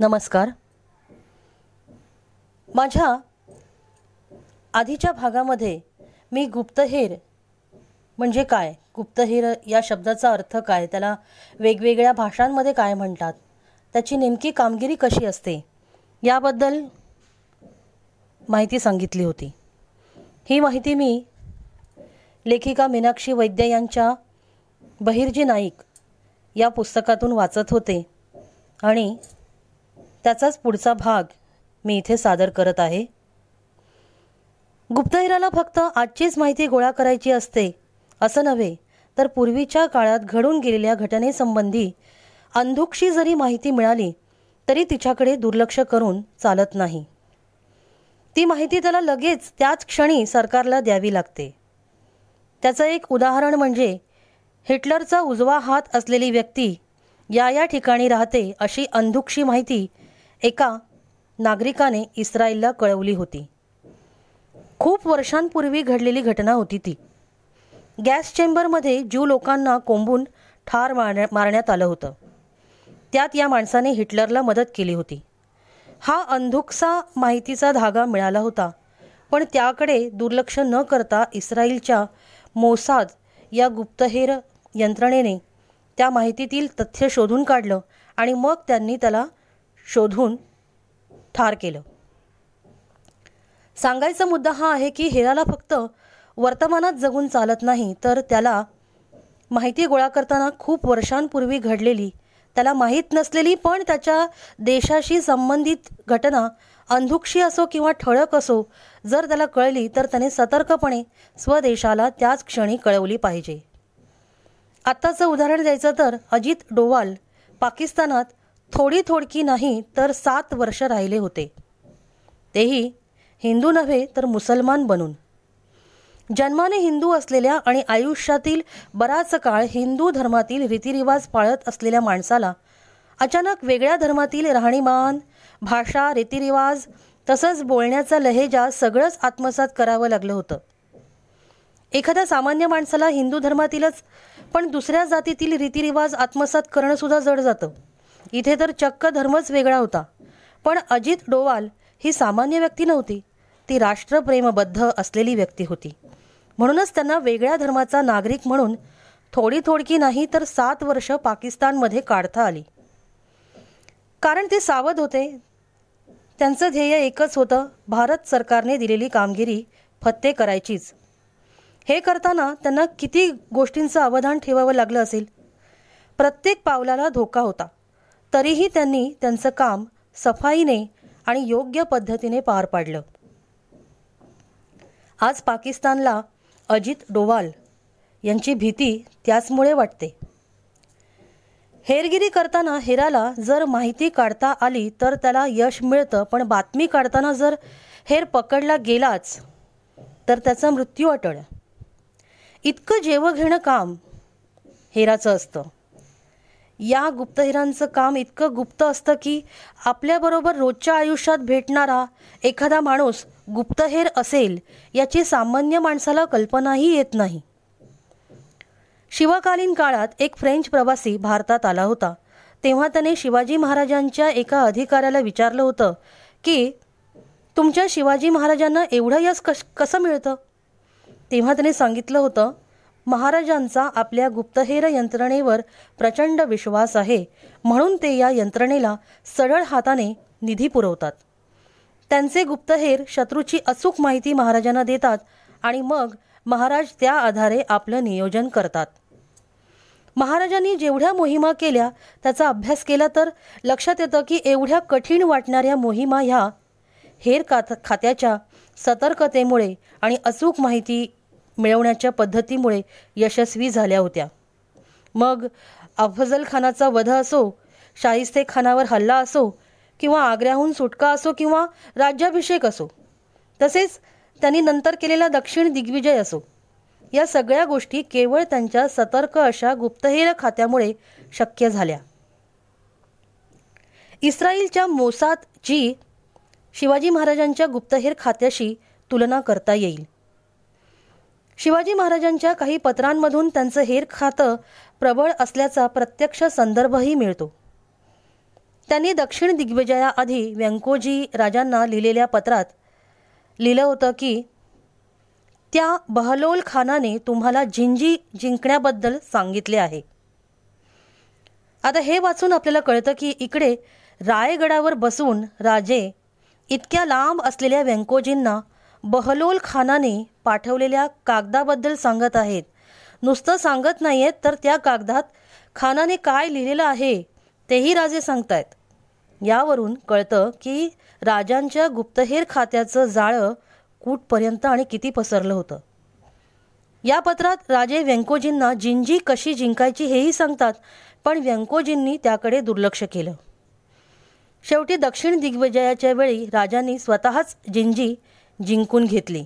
नमस्कार. माझ्या आधीच्या भागामध्ये मी गुप्तहेर म्हणजे काय? गुप्तहेर या शब्दाचा अर्थ काय? त्याला वेगवेगळ्या भाषांमध्ये काय म्हणतात? त्याची नेमकी कामगिरी कशी असते? याबद्दल माहिती सांगितली होती. ही माहिती मी लेखिका मीनाक्षी वैद्य यांच्या बहिर्जी नाईक या पुस्तकातून वाचत होते आणि त्याचाच पुढचा भाग मी इथे सादर करत आहे. गुप्तहेराला फक्त आजचीच माहिती गोळा करायची असते असं नव्हे तर पूर्वीच्या काळात घडून गेलेल्या घटनेसंबंधी अंधुकशी जरी माहिती मिळाली तरी तिच्याकडे दुर्लक्ष करून चालत नाही. ती माहिती त्याला लगेच त्याच क्षणी सरकारला द्यावी लागते. त्याचं एक उदाहरण म्हणजे हिटलरचा उजवा हात असलेली व्यक्ती या या ठिकाणी राहते अशी अंधुकशी माहिती एका नागरिकाने इस्रायलला कळवली होती. खूप वर्षांपूर्वी घडलेली घटना होती ती. गॅस चेंबरमध्ये ज्यू लोकांना कोंबून ठार मारण्या मारण्यात आलं होतं. त्यात या माणसाने हिटलरला मदत केली होती. हा अंधुकसा माहितीचा धागा मिळाला होता पण त्याकडे दुर्लक्ष न करता इस्रायलच्या मोसाद या गुप्तहेर यंत्रणेने त्या माहितीतील तथ्य शोधून काढलं आणि मग त्यांनी त्याला शोधून ठार केलं. सांगायचा मुद्दा हा आहे की हेराला फक्त वर्तमानात जगून चालत नाही तर त्याला माहिती गोळा करताना खूप वर्षांपूर्वी घडलेली त्याला माहीत नसलेली पण त्याच्या देशाशी संबंधित घटना अंधुक्षी असो किंवा ठळक असो जर त्याला कळली तर त्याने सतर्कपणे स्वदेशाला त्याच क्षणी कळवली पाहिजे. आत्ताचं उदाहरण द्यायचं तर अजित डोवाल पाकिस्तानात थोडी थोडकी नाही तर सात वर्ष राहिले होते. तेही हिंदू नव्हे तर मुसलमान बनून. जन्माने हिंदू असलेल्या आणि आयुष्यातील बराच काळ हिंदू धर्मातील रीतिरिवाज पाळत असलेल्या माणसाला अचानक वेगळ्या धर्मातील राहणीमान भाषा रीतिरिवाज तसंच बोलण्याचा लहेजा सगळंच आत्मसात करावं लागलं होतं. एखाद्या सामान्य माणसाला हिंदू धर्मातीलच पण दुसऱ्या जातीतील रीतिरिवाज आत्मसात करणंसुद्धा जड जातं. इथे तर चक्क धर्मच वेगळा होता. पण अजित डोवाल ही सामान्य व्यक्ती नव्हती. ती राष्ट्रप्रेमबद्ध असलेली व्यक्ती होती. म्हणूनच त्यांना वेगळ्या धर्माचा नागरिक म्हणून थोडी थोडकी नाही तर सात वर्ष पाकिस्तानमध्ये काढता आली. कारण ते सावध होते. त्यांचं ध्येय एकच होतं भारत सरकारने दिलेली कामगिरी फत्ते करायचीच. हे करताना त्यांना किती गोष्टींचं अवधान ठेवावं लागलं असेल? प्रत्येक पावलाला धोका होता. तरीही त्यांनी त्यांचं काम सफाईने आणि योग्य पद्धतीने पार पाडलं. आज पाकिस्तानला अजित डोवाल यांची भीती त्याचमुळे वाटते. हेरगिरी करताना हेराला जर माहिती काढता आली तर त्याला यश मिळतं पण बातमी काढताना जर हेर पकडला गेलाच तर त्याचा मृत्यू अटळ. इतकं जेवं घेणं काम हेराचं असतं. या गुप्तहेरांचं काम इतकं गुप्त असतं की आपल्याबरोबर रोजच्या आयुष्यात भेटणारा एखादा माणूस गुप्तहेर असेल याची सामान्य माणसाला कल्पनाही येत नाही. शिवकालीन काळात एक फ्रेंच प्रवासी भारतात आला होता. तेव्हा त्याने शिवाजी महाराजांच्या एका अधिकाऱ्याला विचारलं होतं की तुमच्या शिवाजी महाराजांना एवढं यश कश कसं मिळतं? तेव्हा त्याने सांगितलं होतं महाराजांचा आपल्या गुप्तहेर यंत्रणेवर प्रचंड विश्वास आहे. म्हणून ते या यंत्रणेला सरळ हाताने निधी पुरवतात. त्यांचे गुप्तहेर शत्रूची अचूक माहिती महाराजांना देतात आणि मग महाराज त्या आधारे आपलं नियोजन करतात. महाराजांनी जेवढ्या मोहिमा केल्या त्याचा अभ्यास केला तर लक्षात येतं की एवढ्या कठीण वाटणाऱ्या मोहिमा ह्या हेर खात्याच्या सतर्कतेमुळे आणि अचूक माहिती मिळवण्याच्या पद्धतीमुळे यशस्वी झाल्या होत्या. मग अफजल खानाचा वध असो शाहिस्ते खानावर हल्ला असो किंवा आग्र्याहून सुटका असो किंवा राज्याभिषेक असो तसेच त्यांनी नंतर केलेला दक्षिण दिग्विजय असो या सगळ्या गोष्टी केवळ त्यांच्या सतर्क अशा गुप्तहेर खात्यामुळे शक्य झाल्या. इस्रायलच्या मोसादची शिवाजी महाराजांच्या गुप्तहेर खात्याशी तुलना करता येईल. शिवाजी महाराजांच्या काही पत्रांमधून त्यांचं हेर खातं प्रबळ असल्याचा प्रत्यक्ष संदर्भही मिळतो. त्यांनी दक्षिण दिग्विजयाआधी व्यंकोजी राजांना लिहिलेल्या पत्रात लिहिलं होतं की त्या बहलोल खानाने तुम्हाला जिंजी जिंकण्याबद्दल सांगितले आहे. आता हे वाचून आपल्याला कळतं की इकडे रायगडावर बसून राजे इतक्या लांब असलेल्या व्यंकोजींना बहलोल खानाने पाठवलेल्या कागदाबद्दल सांगत आहेत. नुसतं सांगत नाही आहेत तर त्या कागदात खानाने काय लिहिलेलं आहे तेही राजे सांगतायत. यावरून कळतं की राजांच्या गुप्तहेर खात्याचं जाळं कुठपर्यंत आणि किती पसरलं होतं. या पत्रात राजे व्यंकोजींना जिंजी कशी जिंकायची हेही सांगतात पण व्यंकोजींनी त्याकडे दुर्लक्ष केलं. शेवटी दक्षिण दिग्विजयाच्या वेळी राजांनी स्वतःच जिंजी जिंकून घेतली.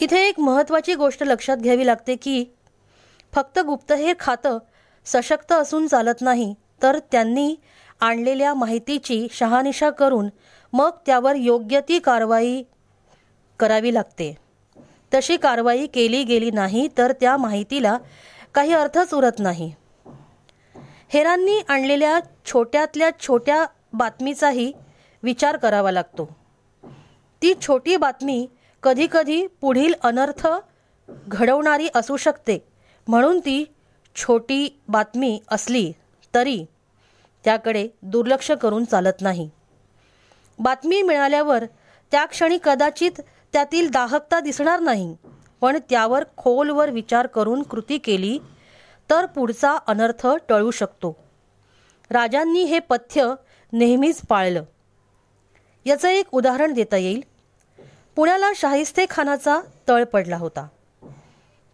इथे एक महत्त्वाची गोष्ट लक्षात घ्यावी लागते की फक्त गुप्तहेर खातं सशक्त असून चालत नाही तर त्यांनी आणलेल्या माहितीची शहानिशा करून मग त्यावर योग्य ती कारवाई करावी लागते. तशी कारवाई केली गेली नाही तर त्या माहितीला काही अर्थच उरत नाही. हेरांनी आणलेल्या छोट्यातल्या छोट्या बातमीचाही विचार करावा लागतो. ती छोटी बातमी कधीकधी पुढील अनर्थ घडवणारी असू शकते. म्हणून ती छोटी बातमी असली तरी त्याकडे दुर्लक्ष करून चालत नाही. बातमी मिळाल्यावर त्या क्षणी कदाचित त्यातील दाहकता दिसणार नाही पण त्यावर खोलवर विचार करून कृती केली तर पुढचा अनर्थ टळू शकतो. राजांनी हे पथ्य नेहमीच पाळलं. याचं एक उदाहरण देता येईल. पुण्याला शाहिस्ते खानाचा तळ पडला होता.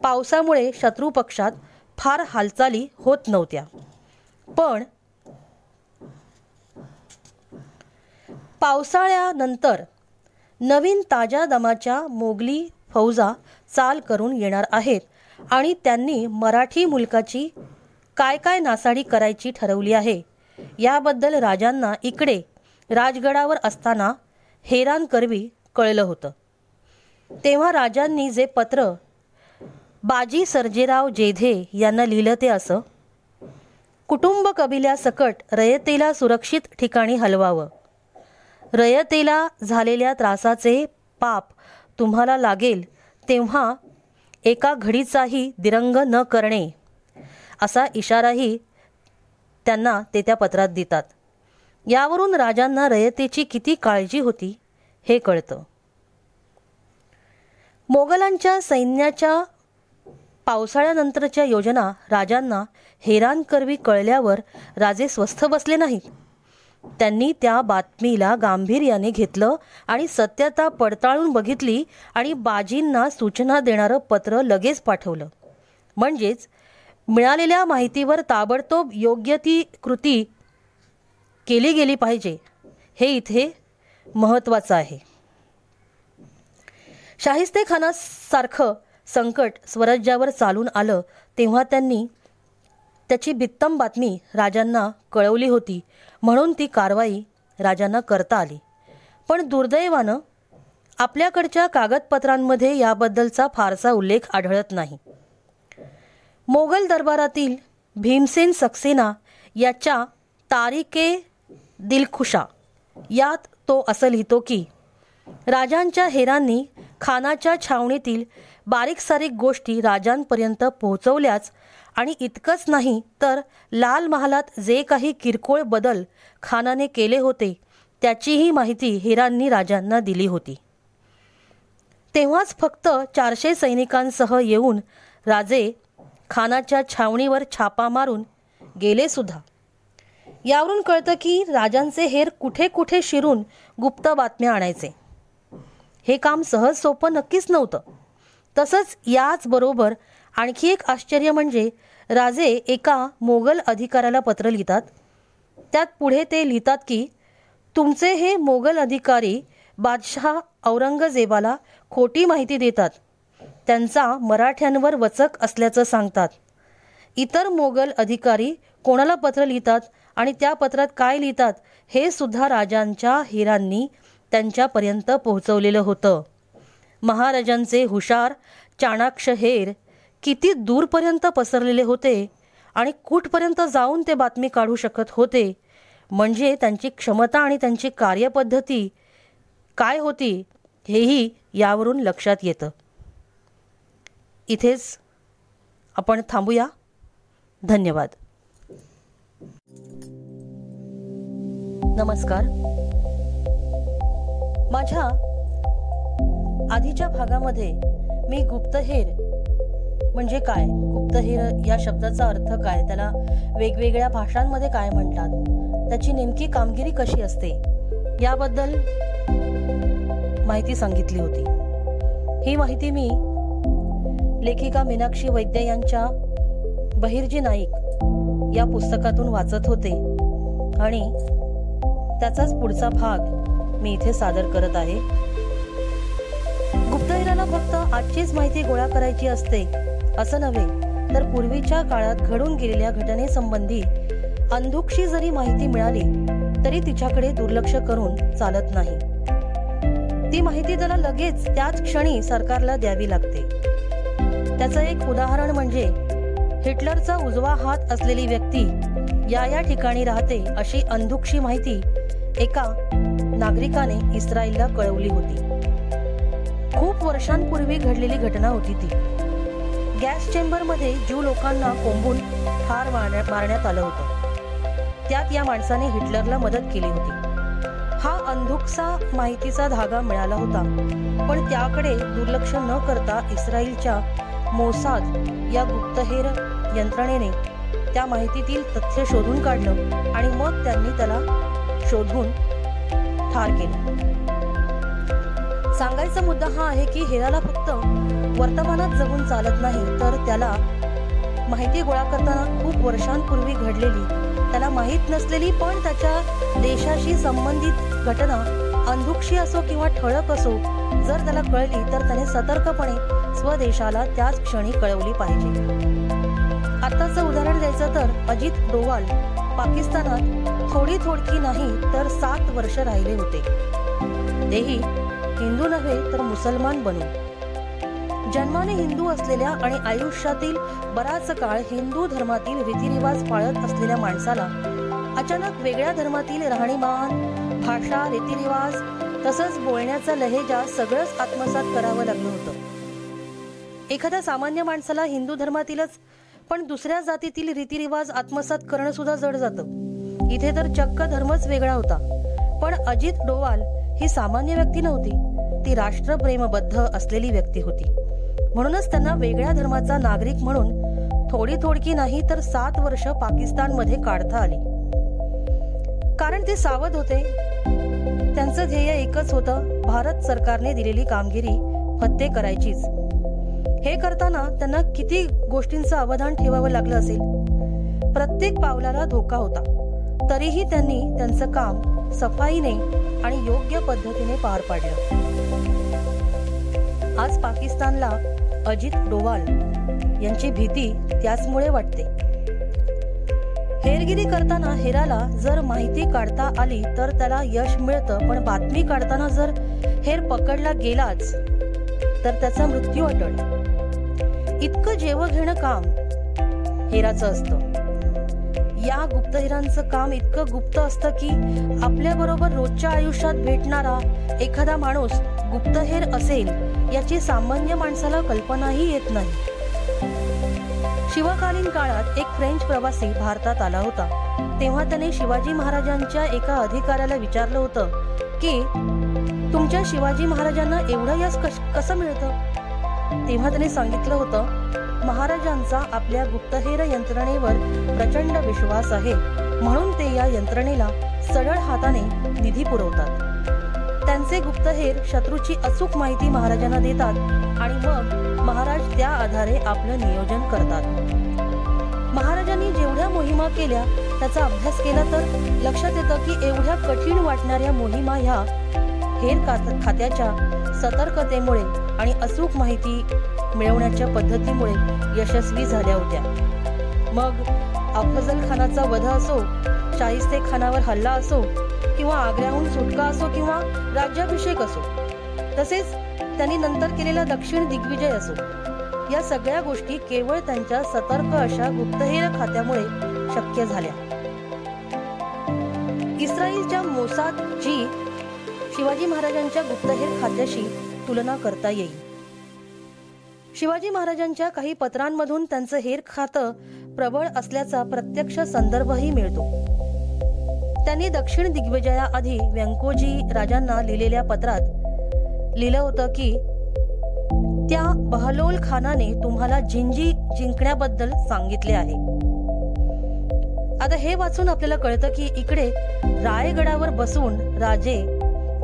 पावसामुळे शत्रू पक्षात फार हालचाली होत नव्हत्या. पण पावसाळ्यानंतर नवीन ताज्या दमाच्या मोगली फौजा चाल करून येणार आहेत आणि त्यांनी मराठी मुलकाची काय काय नासाडी करायची ठरवली आहे याबद्दल राजांना इकडे राजगडावर असताना हेरान करवी कळलं होतं. तेव्हा राजांनी जे पत्र बाजी सर्जेराव जेधे यांना लिहिलं ते असं कुटुंब कबिल्यासकट रयतेला सुरक्षित ठिकाणी हलवावं. रयतेला झालेल्या त्रासाचे पाप तुम्हाला लागेल तेव्हा एका घडीचाही दिरंग न करणे असा इशाराही त्यांना ते त्या पत्रात देतात. यावरून राजांना रयतेची किती काळजी होती हे कळतं. मोगलांच्या सैन्याच्या पावसाळ्यानंतरच्या योजना राजांना हेरानकरवी कळल्यावर राजे स्वस्थ बसले नाहीत त्यांनी त्या बातमीला गांभीर्याने घेतलं आणि सत्यता पडताळून बघितली आणि बाजींना सूचना देणारं पत्र लगेच पाठवलं. म्हणजेच मिळालेल्या माहितीवर ताबडतोब योग्य ती कृती केली गेली पाहिजे हे इथे महत्त्वाचं आहे. शाहिस्तेखानासारखं संकट स्वराज्यावर चालून आलं तेव्हा त्यांनी त्याची बित्तम बातमी राजांना कळवली होती म्हणून ती कारवाई राजांना करता आली. पण दुर्दैवानं आपल्याकडच्या कागदपत्रांमध्ये याबद्दलचा फारसा उल्लेख आढळत नाही. मोगल दरबारातील भीमसेन सक्सेना याच्या तारिके दिलखुशा यात तो असं लिहितो की राजांच्या हेरांनी खानाच्या छावणीतील बारीक सारीक गोष्टी राजांपर्यंत पोहोचवल्याच आणि इतकंच नाही तर लाल महालात जे काही किरकोळ बदल खानाने केले होते त्याचीही माहिती हेरांनी राजांना दिली होती. तेव्हाच फक्त चारशे सैनिकांसह येऊन राजे खानाच्या छावणीवर छापा मारून गेले सुद्धा. यावरून कळतं की राजांचे हेर कुठे कुठे शिरून गुप्त बातम्या आणायचे. हे काम सहज सोपं नक्कीच नव्हतं. तसंच याचबरोबर आणखी एक आश्चर्य म्हणजे राजे एका मोगल अधिकाऱ्याला पत्र लिहितात. त्यात पुढे ते लिहितात की तुमचे हे मोगल अधिकारी बादशहा औरंगजेबाला खोटी माहिती देतात. त्यांचा मराठ्यांवर वचक असल्याचं सांगतात. इतर मोगल अधिकारी कोणाला पत्र लिहितात आणि त्या पत्रात काय लिहितात हे सुद्धा राजांच्या हिरांनी त्यांच्यापर्यंत पोहोचवलेलं होतं. महाराजांचे हुशार चाणाक्ष हेर किती दूरपर्यंत पसरलेले होते आणि कुठपर्यंत जाऊन ते बातमी काढू शकत होते? म्हणजे त्यांची क्षमता आणि त्यांची कार्यपद्धती काय होती हेही यावरून लक्षात येतं. इथेच आपण थांबूया. धन्यवाद. नमस्कार. माझ्या आधीच्या भागामध्ये मी गुप्तहेर म्हणजे काय? गुप्तहेर या शब्दाचा अर्थ काय? त्याला वेगवेगळ्या भाषांमध्ये काय म्हणतात? त्याची नेमकी कामगिरी कशी असते? याबद्दल माहिती सांगितली होती. ही माहिती मी लेखिका मीनाक्षी वैद्य यांच्या बहिर्जी नाईक या पुस्तकातून वाचत होते. आणि त्याचाच पुढचा भाग मी इथे सादर करत आहे. गुप्तहेराला फक्त आजचीच माहिती गोळा करायची असते असं नव्हे तर पूर्वीच्या काळात घडून गेलेल्या घटनेसंबंधी अंधुकशी जरी माहिती मिळाली तरी तिच्याकडे दुर्लक्ष करून चालत नाही. ती माहिती त्याला लगेच त्याच क्षणी सरकारला द्यावी लागते. त्याचं एक उदाहरण म्हणजे हिटलरचा उजवा हात असलेली व्यक्ती या या ठिकाणी राहते अशी अंधुकशी माहिती एका नागरिकाने इस्रायलला कळवली होती. खूप वर्षांपूर्वी घडलेली घटना होती ती. गॅस चेंबरमध्ये ज्यू लोकांना कोंबून ठार मारण्यात आलं होतं. त्यात या माणसाने हिटलरला मदत केली होती. हा अंधुकसा माहितीचा धागा मिळाला होता पण त्याकडे दुर्लक्ष न करता इस्रायलच्या मोसाद या गुप्तहेर यंत्रणेने त्या माहितीतील तथ्य शोधून काढलं आणि मग त्यांनी त्याला शोधून ठार केले. सांगायचा मुद्दा हा आहे की हेराला फक्त वर्तमानात जगून चालत नाही तर त्याला माहिती गोळा करताना खूप वर्षांपूर्वी घडलेली त्याला माहीत नसलेली पण त्याच्या देशाशी संबंधित घटना अंधुक्षी असो किंवा ठळक असो जर त्याला कळली तर त्याने सतर्कपणे स्वदेशाला त्याच क्षणी कळवली पाहिजे. आत्ताचं उदाहरण द्यायचं तर अजित डोवाल पाकिस्तानात थोडी थोडकी नाही तर सात वर्ष राहिले होते. तेही हिंदू नव्हे तर मुसलमान बनून. जन्माने हिंदू असलेल्या आणि आयुष्यातील बराच काळ हिंदू धर्मातील रीतिरिवाज पाळत असलेल्या माणसाला अचानक वेगळ्या धर्मातील राहणीमान भाषा रीतिरिवाज तसंच बोलण्याचा लहेजा सगळंच आत्मसात करावं लागलं होतं. एखाद्या सामान्य माणसाला हिंदू धर्मातीलच पण दुसऱ्या जातीतील रीतिरिवाज आत्मसात करणं सुद्धा जड जातं. इथे तर चक्क धर्मच वेगळा होता. पण अजित डोवाल ही सामान्य व्यक्ती नव्हती. ती राष्ट्रप्रेमबद्ध असलेली व्यक्ती होती. म्हणूनच त्यांना वेगळ्या धर्माचा नागरिक म्हणून थोडी थोडकी नाही तर सात वर्ष पाकिस्तानमध्ये काढता आली. कारण ते सावध होते. त्यांचं ध्येय एकच होतं भारत सरकारने दिलेली कामगिरी फत्ते करायचीच. हे करताना त्यांना किती गोष्टींचं अवधान ठेवावं लागलं असेल? प्रत्येक पावलाला धोका होता. तरीही त्यांनी त्यांचं काम सफाईने आणि योग्य पद्धतीने पार पाडलं. आज पाकिस्तानला अजित डोवाल यांची भीती त्याचमुळे वाटते. हेरगिरी करताना हेराला जर माहिती काढता आली तर त्याला यश मिळतं पण बातमी काढताना जर हेर पकडला गेलाच तर त्याचा मृत्यू अटळ. इतकं जेव घेणं काम हेराचं असतं. या गुप्तहेरांचं काम इतकं गुप्त असतं की आपल्या बरोबर रोजच्या आयुष्यात भेटणारा एखादा माणूस गुप्तहेर असेल याची सामान्य माणसाला कल्पनाही येत नाही. शिवकालीन काळात एक फ्रेंच प्रवासी भारतात आला होता. तेव्हा त्याने शिवाजी महाराजांच्या एका अधिकाऱ्याला विचारलं होतं की तुमच्या शिवाजी महाराजांना एवढं यश कसं मिळतं? तेव्हा त्याने सांगितलं होतं महाराजांचा आपल्या गुप्तहेर यंत्रणेवर प्रचंड विश्वास आहे. म्हणून ते या यंत्रणेला सरळ हाताने निधी पुरवतात. त्यांचे गुप्तहेर शत्रूची अचूक माहिती महाराजांना देतात आणि मग महाराज त्या आधारे आपलं नियोजन करतात. महाराजांनी जेवढ्या मोहिमा केल्या त्याचा अभ्यास केला तर लक्षात येतं की एवढ्या कठीण वाटणाऱ्या मोहिमा ह्या हेर खात्याच्या सतर्कतेमुळे आणि अचूक माहिती मिळवण्याच्या पद्धतीमुळे यशस्वी झाल्या होत्या. मग अफजल खानाचा वध असो शाहिस्ते खानावर हल्ला असो किंवा आग्र्याहून सुटका असो किंवा राज्याभिषेक असो तसेच त्यांनी नंतर केलेला दक्षिण दिग्विजय असो या सगळ्या गोष्टी केवळ त्यांच्या सतर्क अशा गुप्तहेर खात्यामुळे शक्य झाल्या. इस्रायलच्या मोसादची शिवाजी महाराजांच्या गुप्तहेर खात्याशी तुलना करता येईल. शिवाजी महाराजांच्या काही पत्रांमधून त्यांचं हेर खातं प्रबळ असल्याचा प्रत्यक्ष संदर्भही मिळतो. त्यांनी दक्षिण दिग्विजयाआधी व्यंकोजी राजांना लिहिलेल्या पत्रात लिहिलं होतं की त्या बहलोल खानाने तुम्हाला जिंजी जिंकण्याबद्दल सांगितले आहे. आता हे वाचून आपल्याला कळतं की इकडे रायगडावर बसून राजे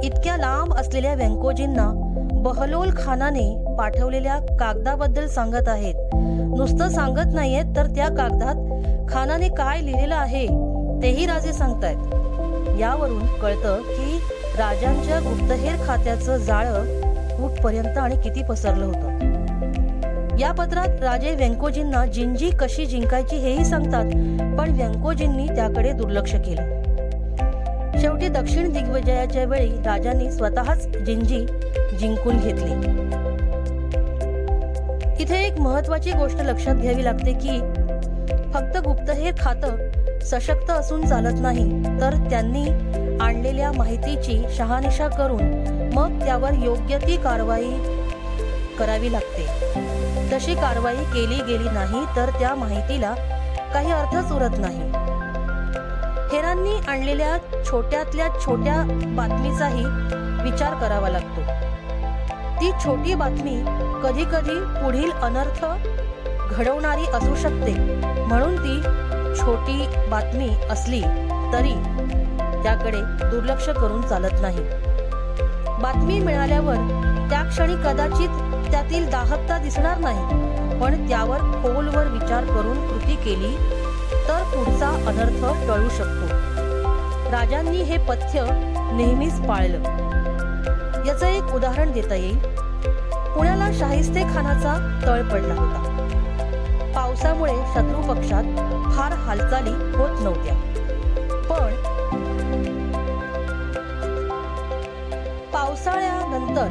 इतक्या लांब असलेल्या व्यंकोजींना बहलोल खानाने पाठवलेल्या कागदाबद्दल सांगत आहेत. नुसतं सांगत नाहीयेत तर त्या कागदात खानाने काय लिहिलेलं आहे तेही राजे सांगतायत. यावरून कळतं की राजांच्या गुप्तहेर खात्याचं जाळं कुठपर्यंत आणि किती पसरलं होतं. या पत्रात राजे व्यंकोजींना जिंजी कशी जिंकायची हेही सांगतात पण व्यंकोजींनी त्याकडे दुर्लक्ष केलं. शेवटी दक्षिण दिग्विजयाच्या वेळी राजांनी स्वतःच जिंजी जिंकून घेतली. इथे एक महत्वाची गोष्ट लक्षात घ्यावी लागते की फक्त गुप्तहेर खातं सशक्त असून चालत नाही तर त्यांनी आणलेल्या माहितीची शहानिशा करून मग त्यावर योग्य ती कारवाई करावी लागते. तशी कारवाई केली गेली नाही तर त्या माहितीला काही अर्थच उरत नाही. हेरांनी आणलेल्या छोट्यातल्या छोट्या बातमीचाही विचार करावा लागतो. ती छोटी बातमी कधी कधी पुढील अनर्थ घडवणारी असू शकते. म्हणून ती छोटी बातमी असली तरी त्याकडे दुर्लक्ष करून चालत नाही. बातमी मिळाल्यावर त्या क्षणी कदाचित त्यातील दाहकता दिसणार नाही पण त्यावर खोलवर विचार करून कृती केली तर पुढचा अनर्थ टळू शकतो. राजांनी हे पथ्य नेहमीच पाळलं. याचं एक उदाहरण देता येईल. पुण्याला शाहिस्ते खानाचा तळ पडला होता. पावसामुळे शत्रू पक्षात फार हालचाली होत नव्हत्या. पण पावसाळ्यानंतर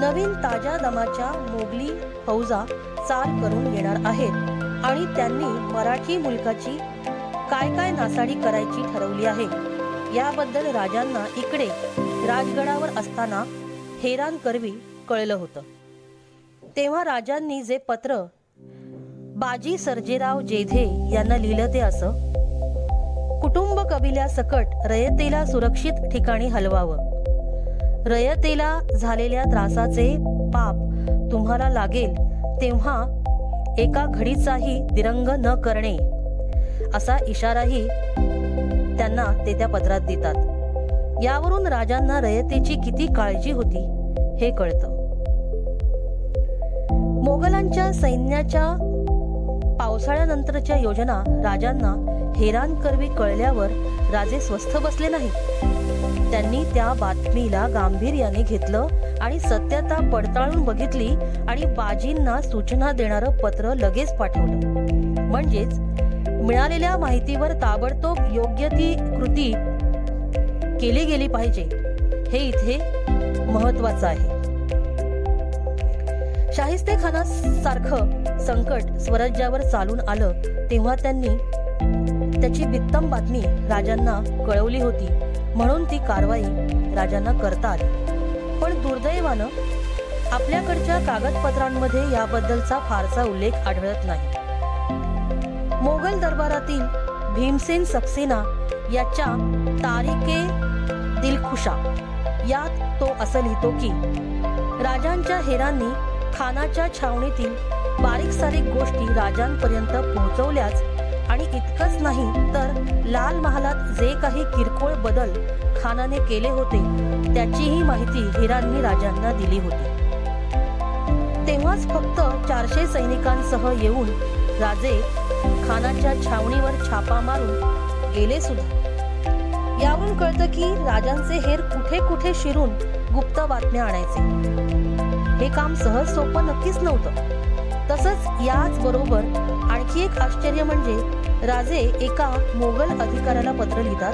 नवीन ताज्या दमाच्या मोगली फौजा चाल करून येणार आहेत आणि त्यांनी मराठी मुलकाची काय काय नासाडी करायची ठरवली आहे याबद्दल राजांना इकडे राजगडावर असताना हेरान करवी कळलं होतं. तेव्हा राजांनी जे पत्र बाजी सर्जेराव जेधे यांना लिहिलं ते असं कुटुंब कबिल्या सकट रयतेला सुरक्षित ठिकाणी हलवावं. रयतेला झालेल्या त्रासाचे पाप तुम्हाला लागेल तेव्हा एका घडीचाही दिरंग न करणे असा इशाराही त्यांना ते त्या पत्रात देतात. यावरून राजांना रयतेची किती काळजी होती हे कळतं. मोगलांच्या सैन्याच्या पावसाळ्यानंतरच्या योजना राजांना हेरान करवी कळल्यावर राजे स्वस्थ बसले नाहीत. त्यांनी त्या बातमीला गांभीर्याने घेतलं आणि सत्यता पडताळून बघितली आणि बाजींना सूचना देणारं पत्र लगेच पाठवलं. म्हणजेच मिळालेल्या माहितीवर ताबडतोब योग्य ती कृती केली गेली पाहिजे हे इथे महत्वाचं आहे. शाहिस्ते खाना सारखं संकट स्वराज्यावर चालून आलं तेव्हा त्यांनी त्याची वित्तम बातमी राजांना कळवली होती म्हणून ती कारवाई राजांना करता आली पण दुर्दैवानं आपल्याकडच्या कागदपत्रांमध्ये याबद्दलचा फारसा उल्लेख आढळत नाही. मोगल दरबारातील भीमसेन सक्सेना याच्या तारिके दिलखुशा यात तो असं लिहितो की राजांच्या हेरांनी खानाच्या छावणीतील बारीक सारीक गोष्टी राजांपर्यंत पोहोचवल्याच आणि इतकंच नाही तर लाल महालात जे काही किरकोळ बदल खानाने केले होते त्याचीही माहिती हिरांनी राजांना दिली होती. तेव्हाच फक्त चारशे सैनिकांसह येऊन राजे खानाच्या छावणीवर छापा मारून गेले सुद्धा. यावरून कळतं की राजांचे हेर कुठे कुठे शिरून गुप्त बातम्या आणायचे. हे काम सहज सोपं नक्कीच नव्हतं. तसंच याच बरोबर आणखी एक आश्चर्य म्हणजे राजे एका मोगल अधिकाऱ्याला पत्र लिहितात.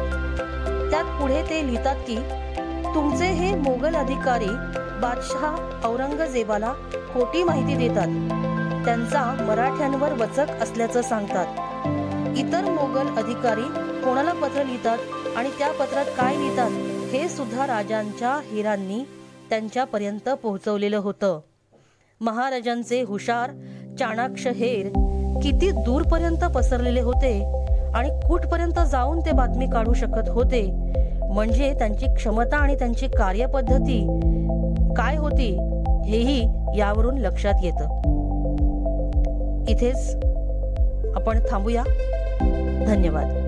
त्यात पुढे ते लिहितात की तुमचे हे मोगल अधिकारी बादशहा औरंगजेबाला खोटी माहिती देतात. त्यांचा मराठ्यांवर वचक असल्याचं सांगतात. इतर मोगल अधिकारी कोणाला पत्र लिहितात आणि त्या पत्रात काय लिहितात हे सुद्धा राजांच्या हिरांनी त्यांच्यापर्यंत पोहोचवलेलं होतं. महाराजांचे हुशार चाणाक्ष हेर किती दूरपर्यंत पसरलेले होते आणि कुठपर्यंत जाऊन ते बातमी काढू शकत होते म्हणजे त्यांची क्षमता आणि त्यांची कार्यपद्धती काय होती हेही यावरून लक्षात येतं. इथेच आपण थांबूया. धन्यवाद.